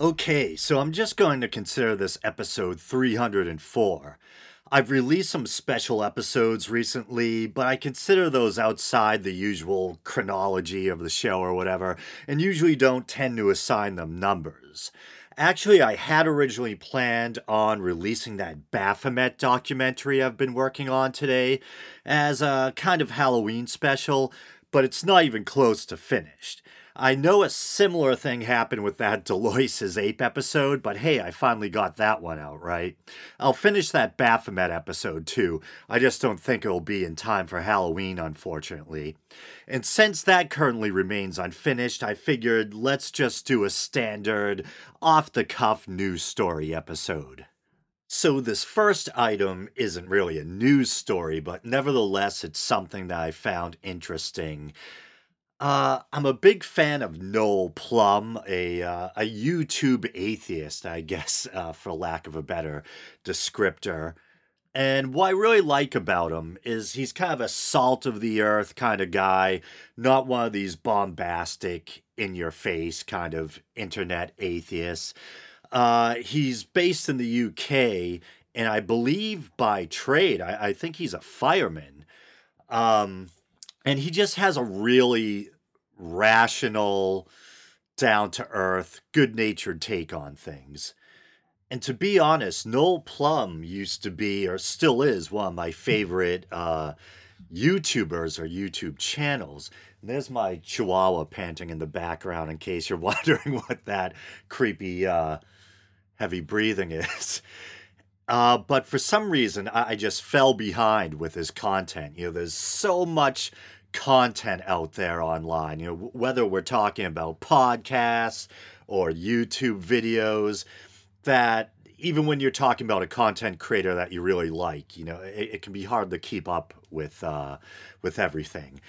Okay, so I'm just going to consider this episode 304. I've released some special episodes recently, but I consider those outside the usual chronology of the show or whatever, and usually don't tend to assign them numbers. Actually, I had originally planned on releasing that Baphomet documentary I've been working on today as a kind of Halloween special, but it's not even close to finished. I know a similar thing happened with that de Loys's Ape episode, but hey, I finally got that one out, right? I'll finish that Baphomet episode too. I just don't think it'll be in time for Halloween, unfortunately. And since that currently remains unfinished, I figured let's just do a standard, off the cuff news story episode. So, this first item isn't really a news story, but nevertheless, it's something that I found interesting. Uh, I'm a big fan of Noel Plum, a uh, a YouTube atheist, I guess, uh, for lack of a better descriptor. And what I really like about him is he's kind of a salt of the earth kind of guy, not one of these bombastic, in your face kind of internet atheists. Uh, he's based in the UK, and I believe by trade, I, I think he's a fireman. Um, and he just has a really rational, down to earth, good natured take on things. And to be honest, Noel Plum used to be, or still is, one of my favorite uh, YouTubers or YouTube channels. And there's my chihuahua panting in the background in case you're wondering what that creepy, uh, heavy breathing is. Uh, but for some reason, I, I just fell behind with his content. You know, there's so much content out there online. You know, whether we're talking about podcasts or YouTube videos, that even when you're talking about a content creator that you really like, you know, it, it can be hard to keep up with uh, with everything.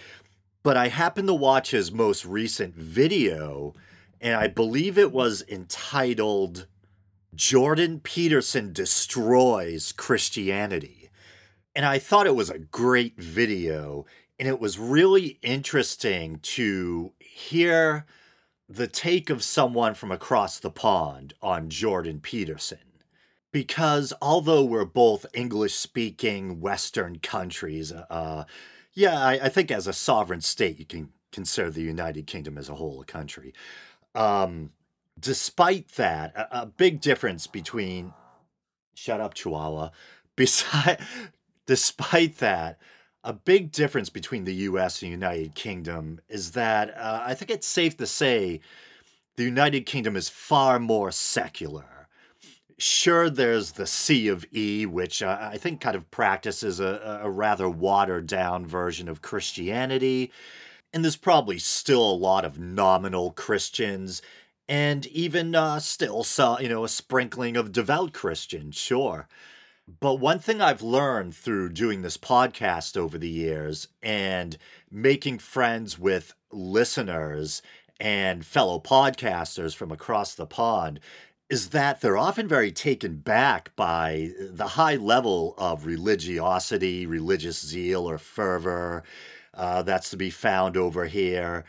But I happened to watch his most recent video, and I believe it was entitled "Jordan Peterson Destroys Christianity." And I thought it was a great video and it was really interesting to hear the take of someone from across the pond on Jordan Peterson. Because although we're both English speaking Western countries, uh, yeah, I, I, think as a sovereign state, you can consider the United Kingdom as a whole a country. Um, despite that, a, a big difference between, shut up, Chihuahua, beside, despite that, a big difference between the US and United Kingdom is that uh, I think it's safe to say the United Kingdom is far more secular. Sure, there's the C of E, which uh, I think kind of practices a, a rather watered down version of Christianity. And there's probably still a lot of nominal Christians and even uh, still, saw, you know, a sprinkling of devout Christians, sure. But one thing I've learned through doing this podcast over the years and making friends with listeners and fellow podcasters from across the pond is that they're often very taken back by the high level of religiosity, religious zeal, or fervor uh, that's to be found over here.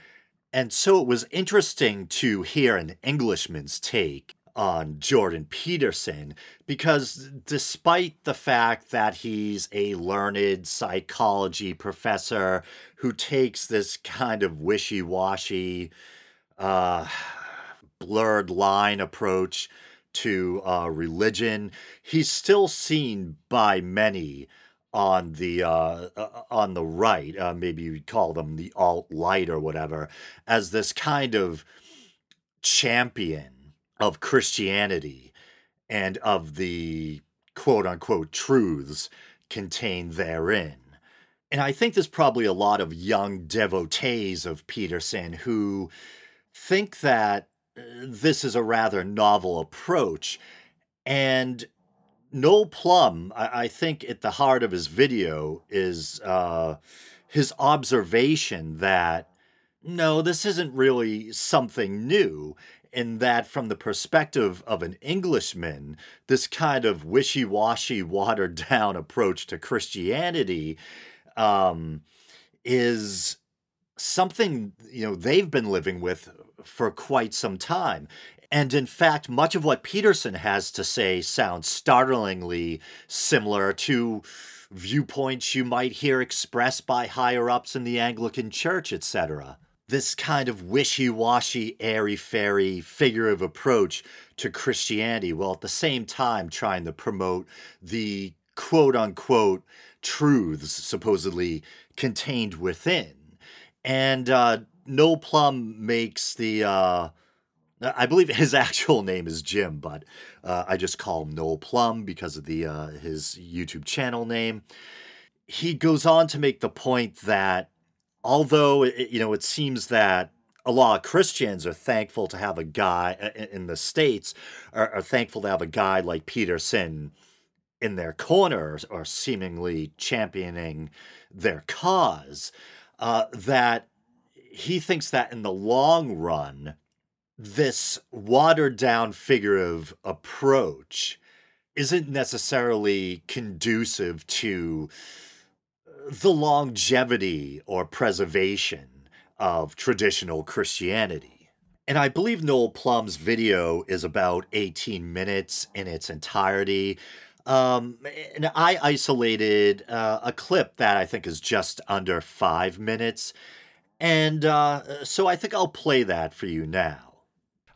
And so it was interesting to hear an Englishman's take on Jordan Peterson because despite the fact that he's a learned psychology professor who takes this kind of wishy-washy uh, blurred line approach to uh, religion, he's still seen by many on the uh, uh on the right, uh, maybe you'd call them the alt light or whatever, as this kind of champion of Christianity and of the quote unquote truths contained therein. And I think there's probably a lot of young devotees of Peterson who think that uh, this is a rather novel approach. And Noel Plum, I, I think at the heart of his video is uh, his observation that no, this isn't really something new in that from the perspective of an Englishman, this kind of wishy-washy, watered-down approach to Christianity um, is something you know they've been living with for quite some time And in fact, much of what Peterson has to say sounds startlingly similar to viewpoints you might hear expressed by higher ups in the Anglican Church, etc. This kind of wishy washy, airy fairy figurative approach to Christianity, while at the same time trying to promote the quote unquote truths supposedly contained within. And uh, Noel Plum makes the. Uh, I believe his actual name is Jim, but uh, I just call him Noel Plum because of the uh, his YouTube channel name. He goes on to make the point that although it, you know it seems that a lot of Christians are thankful to have a guy uh, in the states are, are thankful to have a guy like Peterson in their corner or seemingly championing their cause. Uh, that he thinks that in the long run, this watered down figurative approach isn't necessarily conducive to the longevity or preservation of traditional Christianity. And I believe Noel Plum's video is about 18 minutes in its entirety. Um, and I isolated uh, a clip that I think is just under five minutes. And uh, so I think I'll play that for you now.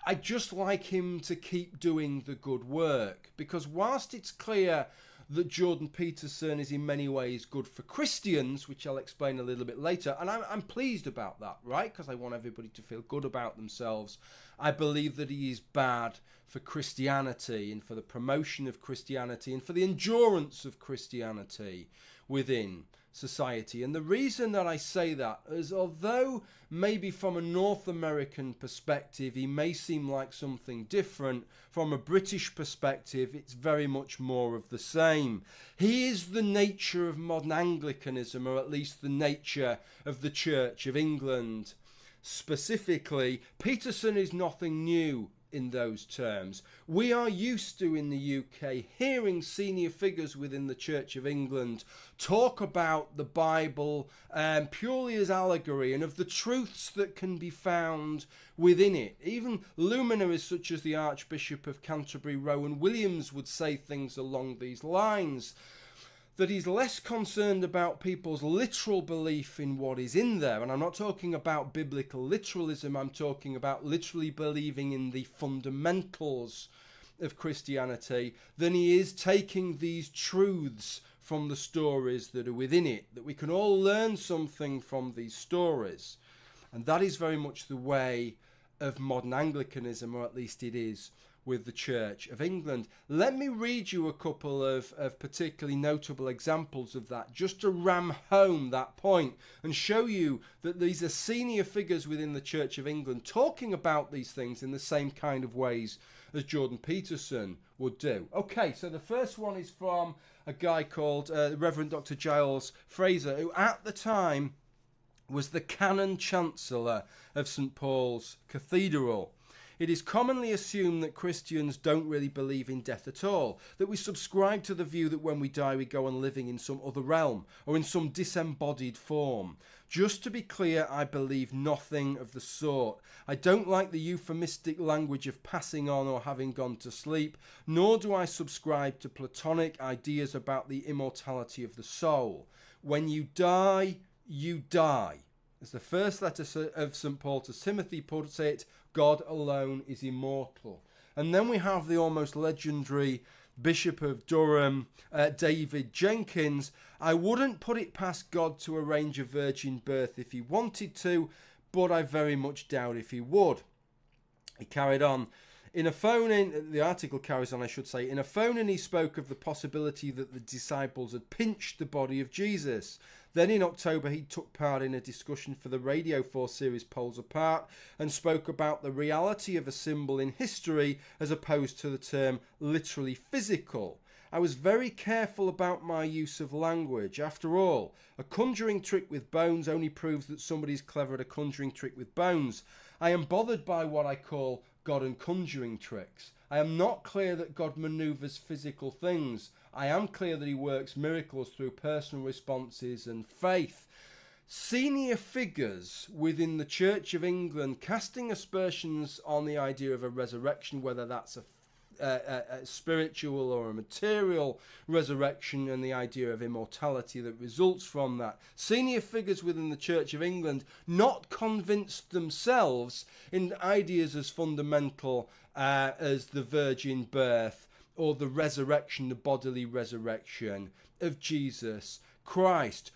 I just like him to keep doing the good work because whilst it's clear that Jordan Peterson is in many ways good for Christians, which I'll explain a little bit later. And I'm, I'm pleased about that, right? Because I want everybody to feel good about themselves. I believe that he is bad for Christianity and for the promotion of Christianity and for the endurance of Christianity within society. And the reason that I say that is although maybe from a North American perspective he may seem like something different, from a British perspective it's very much more of the same. He is the nature of modern Anglicanism, or at least the nature of the Church of England. Specifically, Peterson is nothing new in those terms. We are used to in the UK hearing senior figures within the Church of England talk about the Bible um, purely as allegory and of the truths that can be found within it. Even luminaries such as the Archbishop of Canterbury, Rowan Williams, would say things along these lines that he's less concerned about people's literal belief in what is in there. And I'm not talking about biblical literalism, I'm talking about literally believing in the fundamentals of Christianity than he is taking these truths from the stories that are within it, that we can all learn something from these stories. And that is very much the way of modern Anglicanism, or at least it is with the Church of England. Let me read you a couple of, of particularly notable examples of that, just to ram home that point and show you that these are senior figures within the Church of England talking about these things in the same kind of ways as Jordan Peterson would do. Okay, so the first one is from a guy called uh, Reverend Dr. Giles Fraser, who at the time was the Canon Chancellor of St Paul's Cathedral. It is commonly assumed that Christians don't really believe in death at all, that we subscribe to the view that when we die we go on living in some other realm or in some disembodied form. Just to be clear, I believe nothing of the sort. I don't like the euphemistic language of passing on or having gone to sleep, nor do I subscribe to Platonic ideas about the immortality of the soul. When you die, you die. As the first letter of St. Paul to Timothy puts it, God alone is immortal. And then we have the almost legendary Bishop of Durham, uh, David Jenkins. I wouldn't put it past God to arrange a virgin birth if he wanted to, but I very much doubt if he would. He carried on. In a phone in, the article carries on, I should say, in a phone in he spoke of the possibility that the disciples had pinched the body of Jesus. Then in October, he took part in a discussion for the Radio 4 series Poles Apart and spoke about the reality of a symbol in history as opposed to the term literally physical. I was very careful about my use of language. After all, a conjuring trick with bones only proves that somebody's clever at a conjuring trick with bones. I am bothered by what I call God and conjuring tricks. I am not clear that God maneuvers physical things. I am clear that he works miracles through personal responses and faith. senior figures within the Church of England casting aspersions on the idea of a resurrection, whether that's a a, spiritual or a material resurrection and the idea of immortality that results from that. Senior figures within the Church of England not convinced themselves in ideas as fundamental uh, as the virgin birth or the resurrection, the bodily resurrection of Jesus Christ.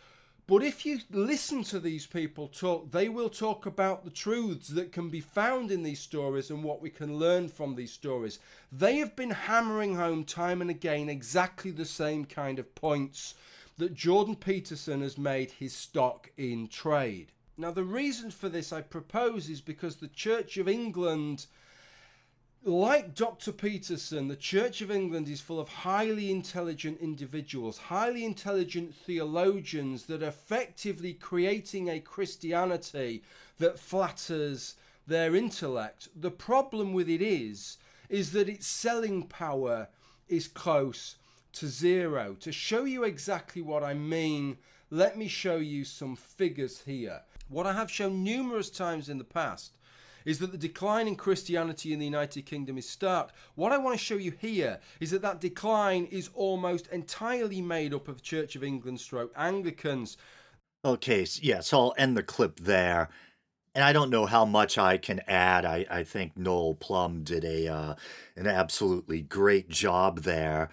But if you listen to these people talk, they will talk about the truths that can be found in these stories and what we can learn from these stories. They have been hammering home time and again exactly the same kind of points that Jordan Peterson has made his stock in trade. Now, the reason for this, I propose, is because the Church of England like Dr. Peterson, the Church of England is full of highly intelligent individuals, highly intelligent theologians that are effectively creating a Christianity that flatters their intellect. The problem with it is, is that its selling power is close to zero. To show you exactly what I mean, let me show you some figures here. What I have shown numerous times in the past is that the decline in Christianity in the United Kingdom is stark. What I want to show you here is that that decline is almost entirely made up of Church of England stroke Anglicans. Okay, so yeah, so I'll end the clip there. And I don't know how much I can add. I, I think Noel Plum did a uh, an absolutely great job there.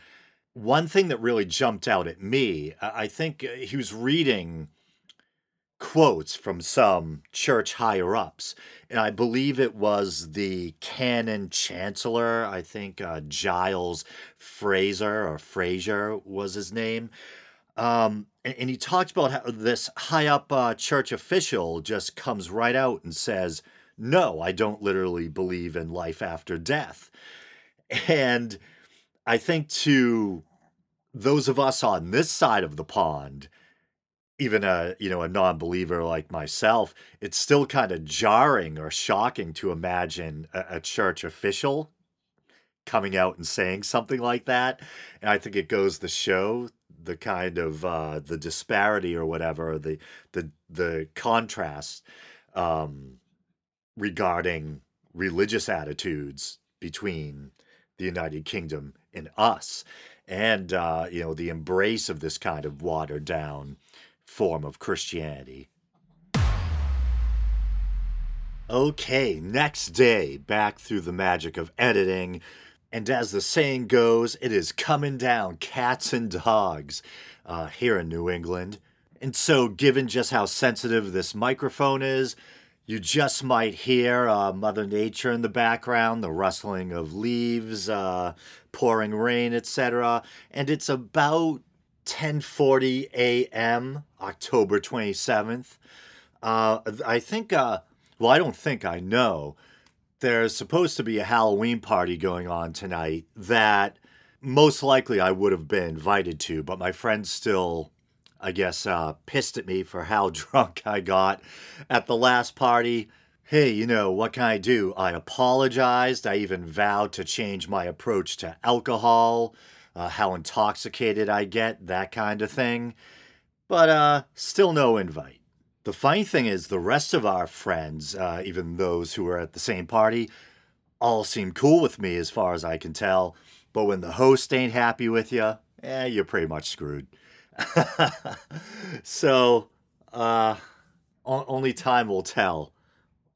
One thing that really jumped out at me, I think uh, he was reading quotes from some church higher ups. And I believe it was the canon chancellor, I think uh, Giles Fraser or Fraser was his name. Um, and, and, he talked about how this high up uh, church official just comes right out and says, No, I don't literally believe in life after death. And I think to those of us on this side of the pond, even a you know a non-believer like myself it's still kind of jarring or shocking to imagine a, a, church official coming out and saying something like that. And i think it goes to show the kind of uh, the disparity or whatever the the the contrast um, regarding religious attitudes between the united kingdom and us. And uh, you know the embrace of this kind of watered down form of Christianity. Okay, next day, back through the magic of editing. And as the saying goes, it is coming down cats and dogs uh, here in New England. And so, given just how sensitive this microphone is, you just might hear uh, Mother Nature in the background, the rustling of leaves, uh, pouring rain, etc. And it's about 10:40 a.m. October 27th. Uh, I think, uh, well, I don't think I know. There's supposed to be a Halloween party going on tonight that most likely I would have been invited to, but my friends still, I guess, uh, pissed at me for how drunk I got at the last party. Hey, you know, what can I do? I apologized. I even vowed to change my approach to alcohol uh, how intoxicated I get, that kind of thing. But uh, still no invite. The funny thing is, the rest of our friends, uh, even those who were at the same party, all seem cool with me as far as I can tell. But when the host ain't happy with you, eh, you're pretty much screwed. so, uh, only time will tell,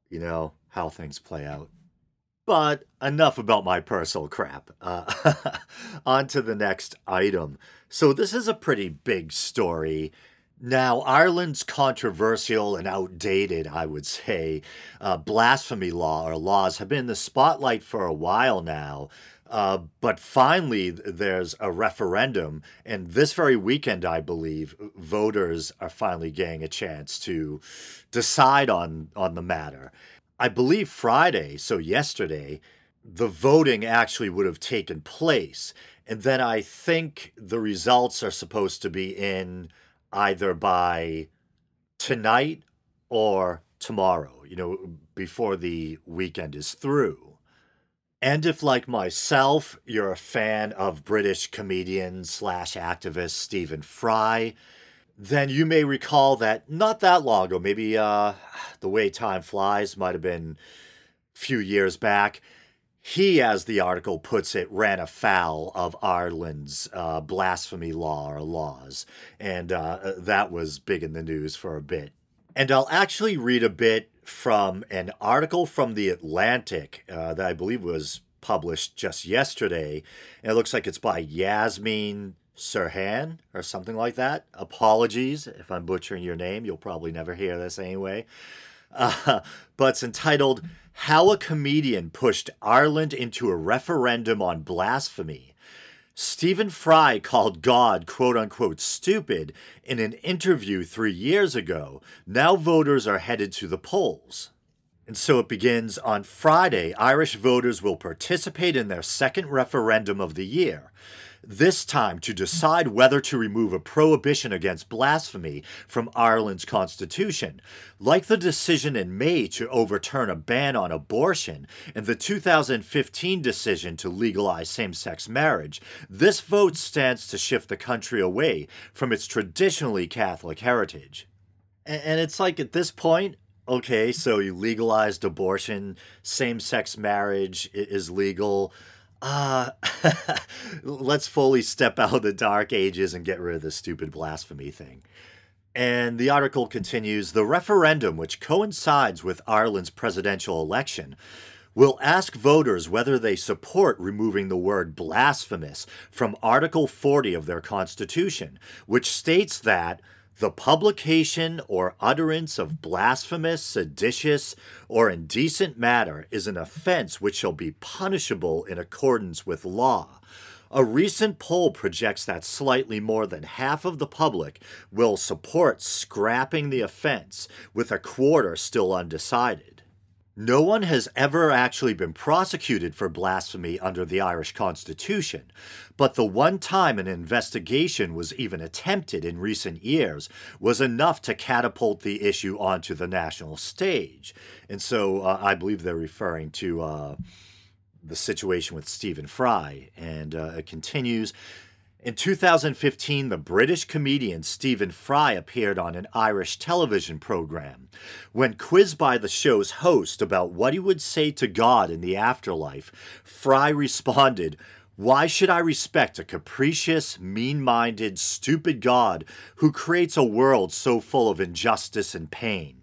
you know, how things play out. But enough about my personal crap. Uh, on to the next item. So, this is a pretty big story. Now, Ireland's controversial and outdated, I would say, uh, blasphemy law or laws have been in the spotlight for a while now. Uh, but finally, there's a referendum, and this very weekend, I believe, voters are finally getting a chance to decide on on the matter. I believe Friday, so yesterday, the voting actually would have taken place. And then I think the results are supposed to be in either by tonight or tomorrow, you know, before the weekend is through. And if, like myself, you're a fan of British comedian slash activist Stephen Fry, then you may recall that not that long ago, maybe uh, the way time flies might have been a few years back, he, as the article puts it, ran afoul of Ireland's uh, blasphemy law or laws. And uh, that was big in the news for a bit. And I'll actually read a bit from an article from The Atlantic uh, that I believe was published just yesterday. And it looks like it's by Yasmeen Serhan or something like that. Apologies if I'm butchering your name. You'll probably never hear this anyway. Uh, but it's entitled How a Comedian Pushed Ireland into a Referendum on Blasphemy. Stephen Fry called God quote unquote stupid in an interview three years ago. Now voters are headed to the polls. And so it begins on Friday. Irish voters will participate in their second referendum of the year this time to decide whether to remove a prohibition against blasphemy from Ireland's constitution, like the decision in May to overturn a ban on abortion and the 2015 decision to legalize same sex marriage. This vote stands to shift the country away from its traditionally Catholic heritage. And it's like at this point, okay, so you legalized abortion, same sex marriage is legal uh, let's fully step out of the dark ages and get rid of this stupid blasphemy thing. And the article continues The referendum, which coincides with Ireland's presidential election, will ask voters whether they support removing the word blasphemous from Article 40 of their Constitution, which states that the publication or utterance of blasphemous, seditious, or indecent matter is an offense which shall be punishable in accordance with law. A recent poll projects that slightly more than half of the public will support scrapping the offense, with a quarter still undecided. No one has ever actually been prosecuted for blasphemy under the Irish Constitution, but the one time an investigation was even attempted in recent years was enough to catapult the issue onto the national stage. And so uh, I believe they're referring to uh, the situation with Stephen Fry. And uh, it continues in 2015, the British comedian Stephen Fry appeared on an Irish television program. When quizzed by the show's host about what he would say to God in the afterlife, Fry responded, Why should I respect a capricious, mean minded, stupid God who creates a world so full of injustice and pain?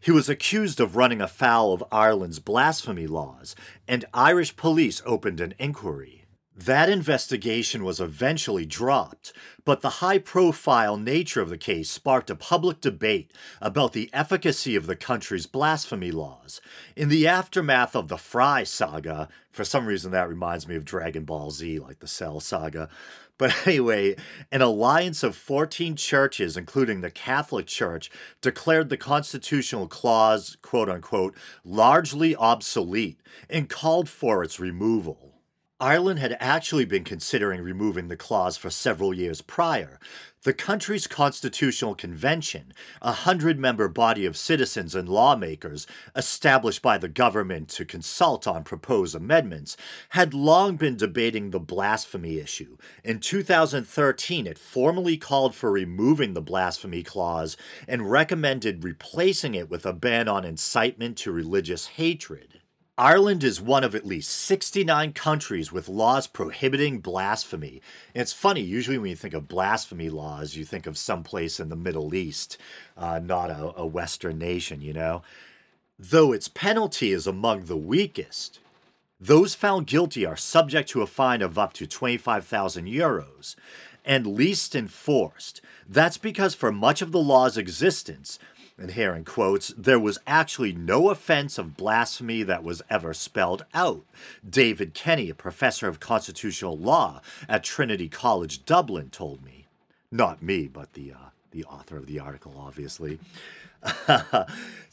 He was accused of running afoul of Ireland's blasphemy laws, and Irish police opened an inquiry. That investigation was eventually dropped, but the high profile nature of the case sparked a public debate about the efficacy of the country's blasphemy laws. In the aftermath of the Fry saga, for some reason that reminds me of Dragon Ball Z, like the Cell saga. But anyway, an alliance of 14 churches, including the Catholic Church, declared the constitutional clause, quote unquote, largely obsolete and called for its removal. Ireland had actually been considering removing the clause for several years prior. The country's constitutional convention, a hundred member body of citizens and lawmakers established by the government to consult on proposed amendments, had long been debating the blasphemy issue. In 2013, it formally called for removing the blasphemy clause and recommended replacing it with a ban on incitement to religious hatred. Ireland is one of at least 69 countries with laws prohibiting blasphemy. And it's funny, usually when you think of blasphemy laws, you think of some place in the Middle East, uh, not a, a Western nation, you know? Though its penalty is among the weakest. Those found guilty are subject to a fine of up to 25,000 euros and least enforced. That's because for much of the law's existence, and here in quotes, there was actually no offense of blasphemy that was ever spelled out. David Kenny, a professor of constitutional law at Trinity College Dublin, told me. Not me, but the, uh, the author of the article, obviously.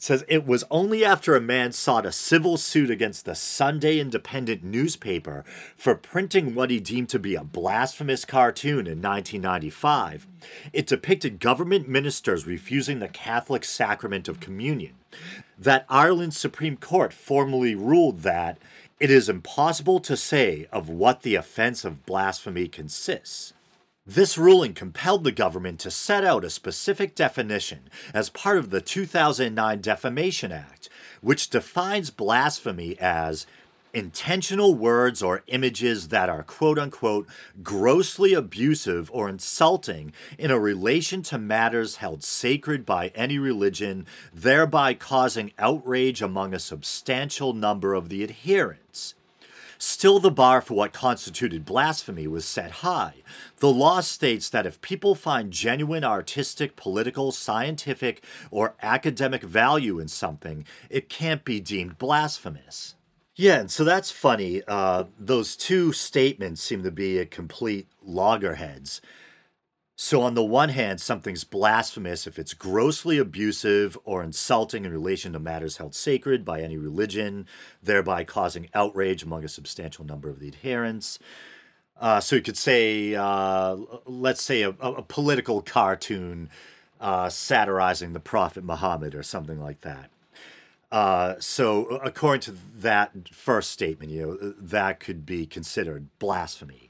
says it was only after a man sought a civil suit against the Sunday Independent newspaper for printing what he deemed to be a blasphemous cartoon in 1995. It depicted government ministers refusing the Catholic sacrament of communion. That Ireland's Supreme Court formally ruled that it is impossible to say of what the offense of blasphemy consists. This ruling compelled the government to set out a specific definition as part of the 2009 Defamation Act, which defines blasphemy as intentional words or images that are quote unquote grossly abusive or insulting in a relation to matters held sacred by any religion, thereby causing outrage among a substantial number of the adherents. Still, the bar for what constituted blasphemy was set high. The law states that if people find genuine artistic, political, scientific, or academic value in something, it can't be deemed blasphemous. Yeah, and so that's funny. Uh, those two statements seem to be a complete loggerheads. So, on the one hand, something's blasphemous if it's grossly abusive or insulting in relation to matters held sacred by any religion, thereby causing outrage among a substantial number of the adherents. Uh, so, you could say, uh, let's say, a, a political cartoon uh, satirizing the Prophet Muhammad or something like that. Uh, so, according to that first statement, you know, that could be considered blasphemy.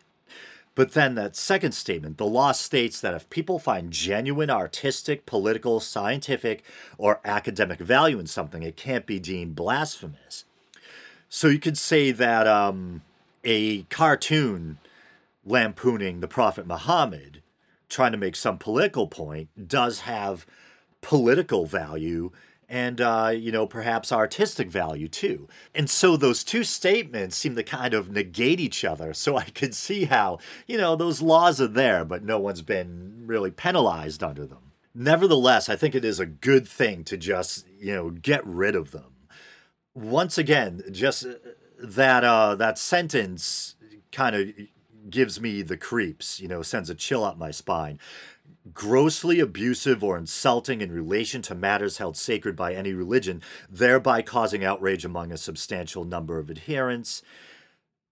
But then that second statement, the law states that if people find genuine artistic, political, scientific, or academic value in something, it can't be deemed blasphemous. So you could say that um, a cartoon lampooning the Prophet Muhammad, trying to make some political point, does have political value and uh, you know perhaps artistic value too. And so those two statements seem to kind of negate each other so i could see how you know those laws are there but no one's been really penalized under them. Nevertheless i think it is a good thing to just you know get rid of them. Once again just uh, that uh that sentence kind of gives me the creeps you know sends a chill up my spine grossly abusive or insulting in relation to matters held sacred by any religion, thereby causing outrage among a substantial number of adherents.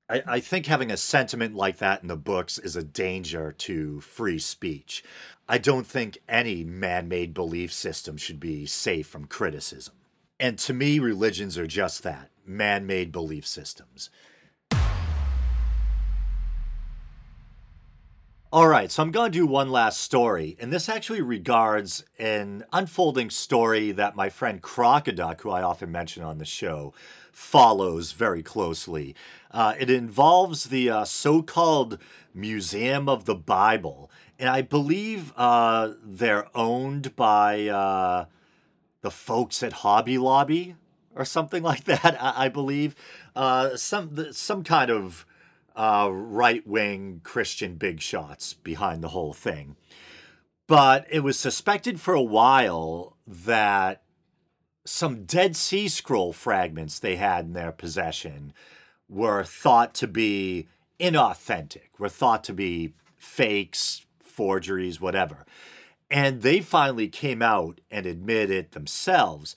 I, I, think having a sentiment like that in the books is a danger to free speech. I don't think any man made belief system should be safe from criticism. And to me, religions are just that man made belief systems. All right, so I'm going to do one last story, and this actually regards an unfolding story that my friend Crocoduck, who I often mention on the show, follows very closely. Uh, it involves the uh, so called Museum of the Bible, and I believe uh, they're owned by uh, the folks at Hobby Lobby or something like that, I, I believe. Uh, some, some kind of uh, right wing Christian big shots behind the whole thing. But it was suspected for a while that some Dead Sea Scroll fragments they had in their possession were thought to be inauthentic, were thought to be fakes, forgeries, whatever. And they finally came out and admitted themselves.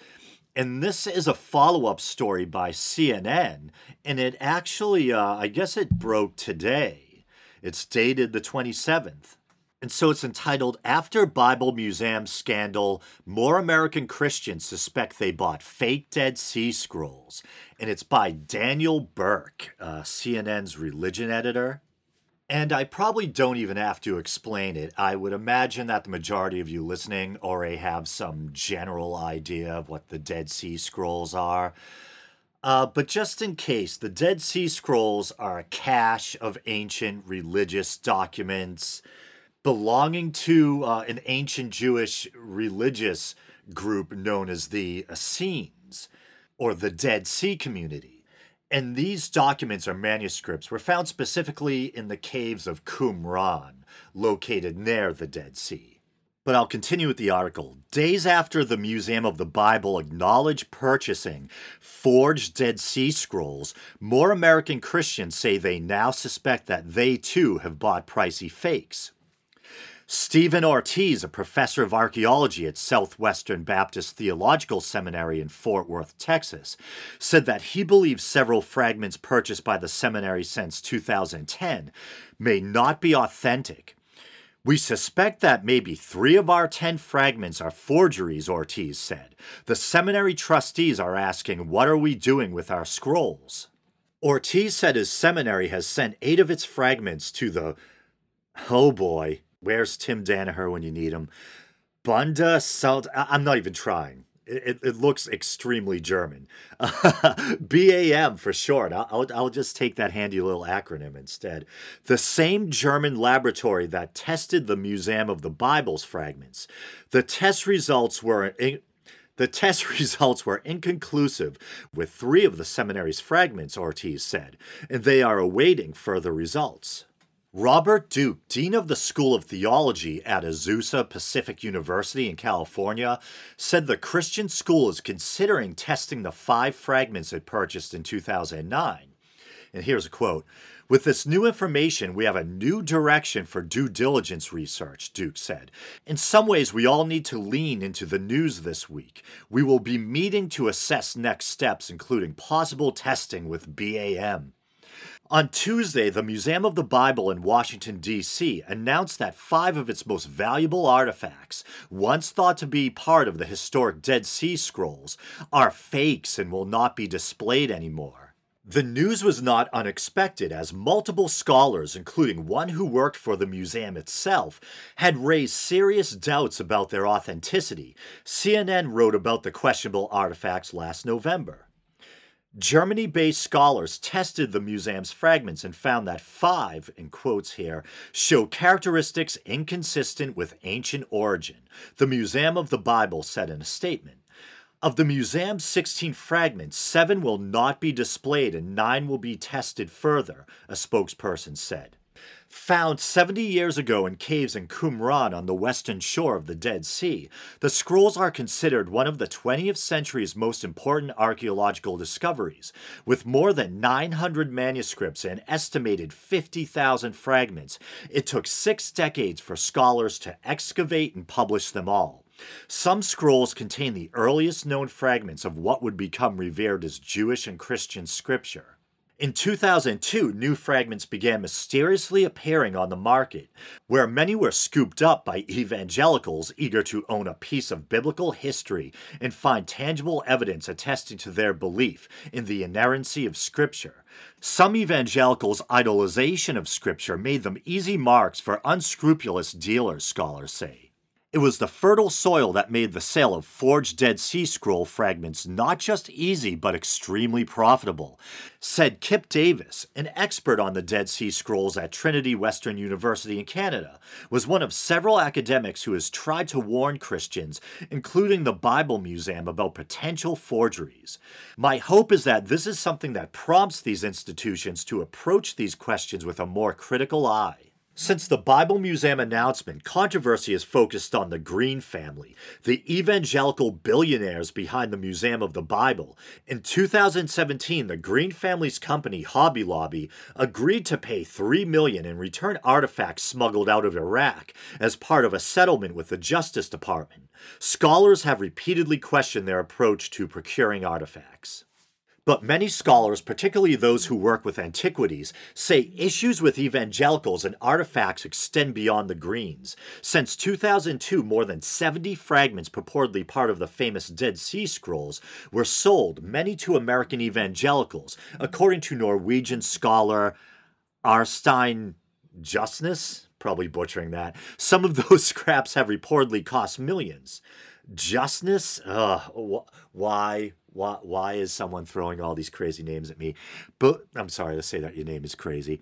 And this is a follow up story by CNN. And it actually, uh, I guess it broke today. It's dated the 27th. And so it's entitled After Bible Museum Scandal More American Christians Suspect They Bought Fake Dead Sea Scrolls. And it's by Daniel Burke, uh, CNN's religion editor. And I probably don't even have to explain it. I would imagine that the majority of you listening already have some general idea of what the Dead Sea Scrolls are. Uh, but just in case, the Dead Sea Scrolls are a cache of ancient religious documents belonging to uh, an ancient Jewish religious group known as the Essenes, or the Dead Sea Community. And these documents or manuscripts were found specifically in the caves of Qumran, located near the Dead Sea. But I'll continue with the article. Days after the Museum of the Bible acknowledged purchasing forged Dead Sea Scrolls, more American Christians say they now suspect that they too have bought pricey fakes. Steven Ortiz, a professor of archaeology at Southwestern Baptist Theological Seminary in Fort Worth, Texas, said that he believes several fragments purchased by the seminary since 2010 may not be authentic. We suspect that maybe three of our 10 fragments are forgeries, Ortiz said. The seminary trustees are asking, What are we doing with our scrolls? Ortiz said his seminary has sent eight of its fragments to the Oh boy, where's Tim Danaher when you need him? Bunda Salt. I'm not even trying. It, it looks extremely German. BAM for short. I'll, I'll just take that handy little acronym instead. The same German laboratory that tested the Museum of the Bible's fragments. The test results were. In, the test results were inconclusive with three of the seminary's fragments, Ortiz said, and they are awaiting further results. Robert Duke, Dean of the School of Theology at Azusa Pacific University in California, said the Christian school is considering testing the five fragments it purchased in 2009. And here's a quote With this new information, we have a new direction for due diligence research, Duke said. In some ways, we all need to lean into the news this week. We will be meeting to assess next steps, including possible testing with BAM. On Tuesday, the Museum of the Bible in Washington, D.C. announced that five of its most valuable artifacts, once thought to be part of the historic Dead Sea Scrolls, are fakes and will not be displayed anymore. The news was not unexpected, as multiple scholars, including one who worked for the museum itself, had raised serious doubts about their authenticity. CNN wrote about the questionable artifacts last November. Germany based scholars tested the museum's fragments and found that five, in quotes here, show characteristics inconsistent with ancient origin, the Museum of the Bible said in a statement. Of the museum's 16 fragments, seven will not be displayed and nine will be tested further, a spokesperson said. Found 70 years ago in caves in Qumran on the western shore of the Dead Sea, the scrolls are considered one of the 20th century's most important archaeological discoveries, with more than 900 manuscripts and estimated 50,000 fragments. It took six decades for scholars to excavate and publish them all. Some scrolls contain the earliest known fragments of what would become revered as Jewish and Christian scripture. In 2002, new fragments began mysteriously appearing on the market, where many were scooped up by evangelicals eager to own a piece of biblical history and find tangible evidence attesting to their belief in the inerrancy of Scripture. Some evangelicals' idolization of Scripture made them easy marks for unscrupulous dealers, scholars say. It was the fertile soil that made the sale of forged Dead Sea Scroll fragments not just easy but extremely profitable, said Kipp Davis, an expert on the Dead Sea Scrolls at Trinity Western University in Canada, was one of several academics who has tried to warn Christians, including the Bible Museum, about potential forgeries. My hope is that this is something that prompts these institutions to approach these questions with a more critical eye. Since the Bible Museum announcement, controversy has focused on the Green family, the evangelical billionaires behind the Museum of the Bible. In 2017, the Green family's company Hobby Lobby agreed to pay 3 million in return artifacts smuggled out of Iraq as part of a settlement with the Justice Department. Scholars have repeatedly questioned their approach to procuring artifacts. But many scholars, particularly those who work with antiquities, say issues with evangelicals and artifacts extend beyond the Greens. Since 2002, more than 70 fragments purportedly part of the famous Dead Sea Scrolls were sold, many to American evangelicals, according to Norwegian scholar Årstein Justnes. probably butchering that. Some of those scraps have reportedly cost millions. Justnes? Ugh, why? Why, why is someone throwing all these crazy names at me? But I'm sorry to say that your name is crazy.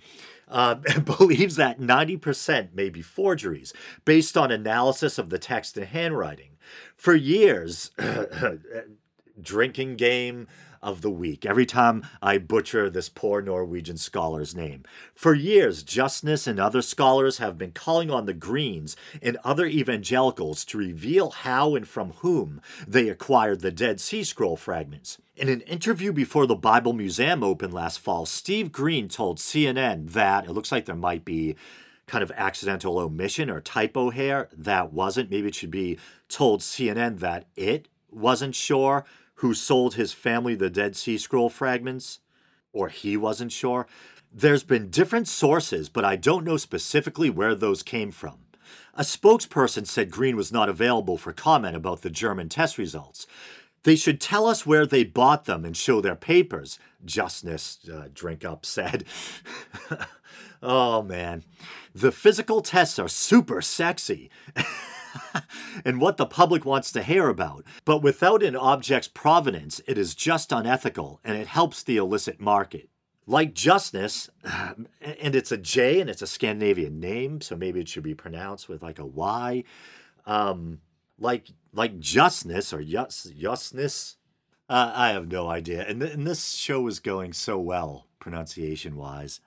Uh, believes that 90% may be forgeries based on analysis of the text and handwriting. For years, drinking game, of the week every time I butcher this poor Norwegian scholar's name. For years, Justnes and other scholars have been calling on the Greens and other evangelicals to reveal how and from whom they acquired the Dead Sea Scroll fragments. In an interview before the Bible Museum opened last fall, Steve Green told CNN that it looks like there might be kind of accidental omission or typo here. That wasn't. Maybe it should be told CNN that it wasn't sure who sold his family the Dead Sea Scroll fragments, or he wasn't sure. There's been different sources, but I don't know specifically where those came from. A spokesperson said Green was not available for comment about the German test results. They should tell us where they bought them and show their papers, Justnes uh, Drink Up said. oh man, the physical tests are super sexy. and what the public wants to hear about. But without an object's provenance, it is just unethical and it helps the illicit market. Like justness, and it's a J and it's a Scandinavian name, so maybe it should be pronounced with like a Y. Um, like like justness or just justness. Uh, I have no idea. And, th- and this show is going so well, pronunciation wise.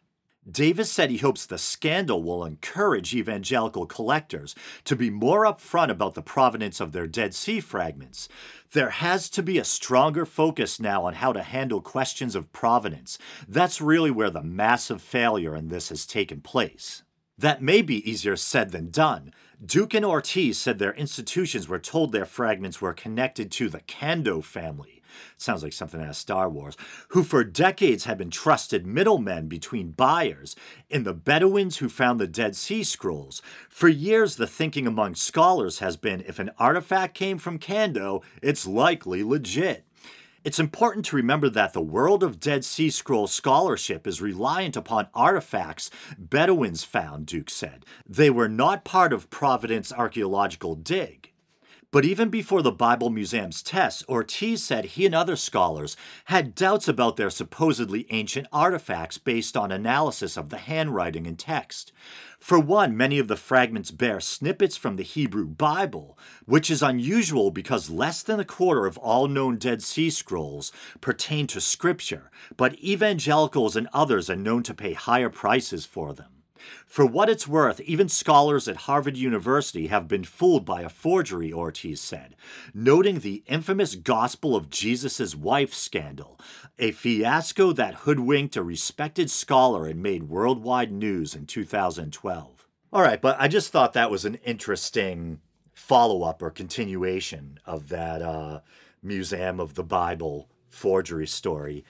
Davis said he hopes the scandal will encourage evangelical collectors to be more upfront about the provenance of their Dead Sea fragments. There has to be a stronger focus now on how to handle questions of provenance. That's really where the massive failure in this has taken place. That may be easier said than done. Duke and Ortiz said their institutions were told their fragments were connected to the Kando family sounds like something out of Star Wars, who for decades had been trusted middlemen between buyers and the Bedouins who found the Dead Sea Scrolls. For years, the thinking among scholars has been if an artifact came from Kando, it's likely legit. It's important to remember that the world of Dead Sea Scroll scholarship is reliant upon artifacts Bedouins found, Duke said. They were not part of Providence archaeological dig. But even before the Bible Museum's tests, Ortiz said he and other scholars had doubts about their supposedly ancient artifacts based on analysis of the handwriting and text. For one, many of the fragments bear snippets from the Hebrew Bible, which is unusual because less than a quarter of all known Dead Sea Scrolls pertain to Scripture, but evangelicals and others are known to pay higher prices for them. For what it's worth, even scholars at Harvard University have been fooled by a forgery, Ortiz said, noting the infamous Gospel of Jesus' Wife scandal, a fiasco that hoodwinked a respected scholar and made worldwide news in 2012. All right, but I just thought that was an interesting follow up or continuation of that uh, Museum of the Bible forgery story.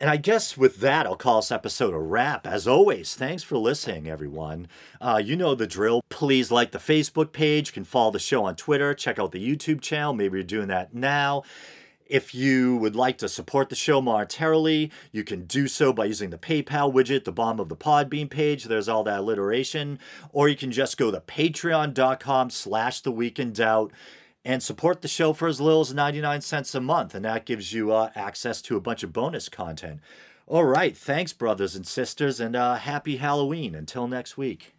And I guess with that, I'll call this episode a wrap. As always, thanks for listening, everyone. Uh, you know the drill. Please like the Facebook page. You can follow the show on Twitter. Check out the YouTube channel. Maybe you're doing that now. If you would like to support the show monetarily, you can do so by using the PayPal widget, the bottom of the Podbean page. There's all that alliteration. Or you can just go to patreon.com slash the week in doubt and support the show for as little as 99 cents a month. And that gives you uh, access to a bunch of bonus content. All right. Thanks, brothers and sisters, and uh, happy Halloween. Until next week.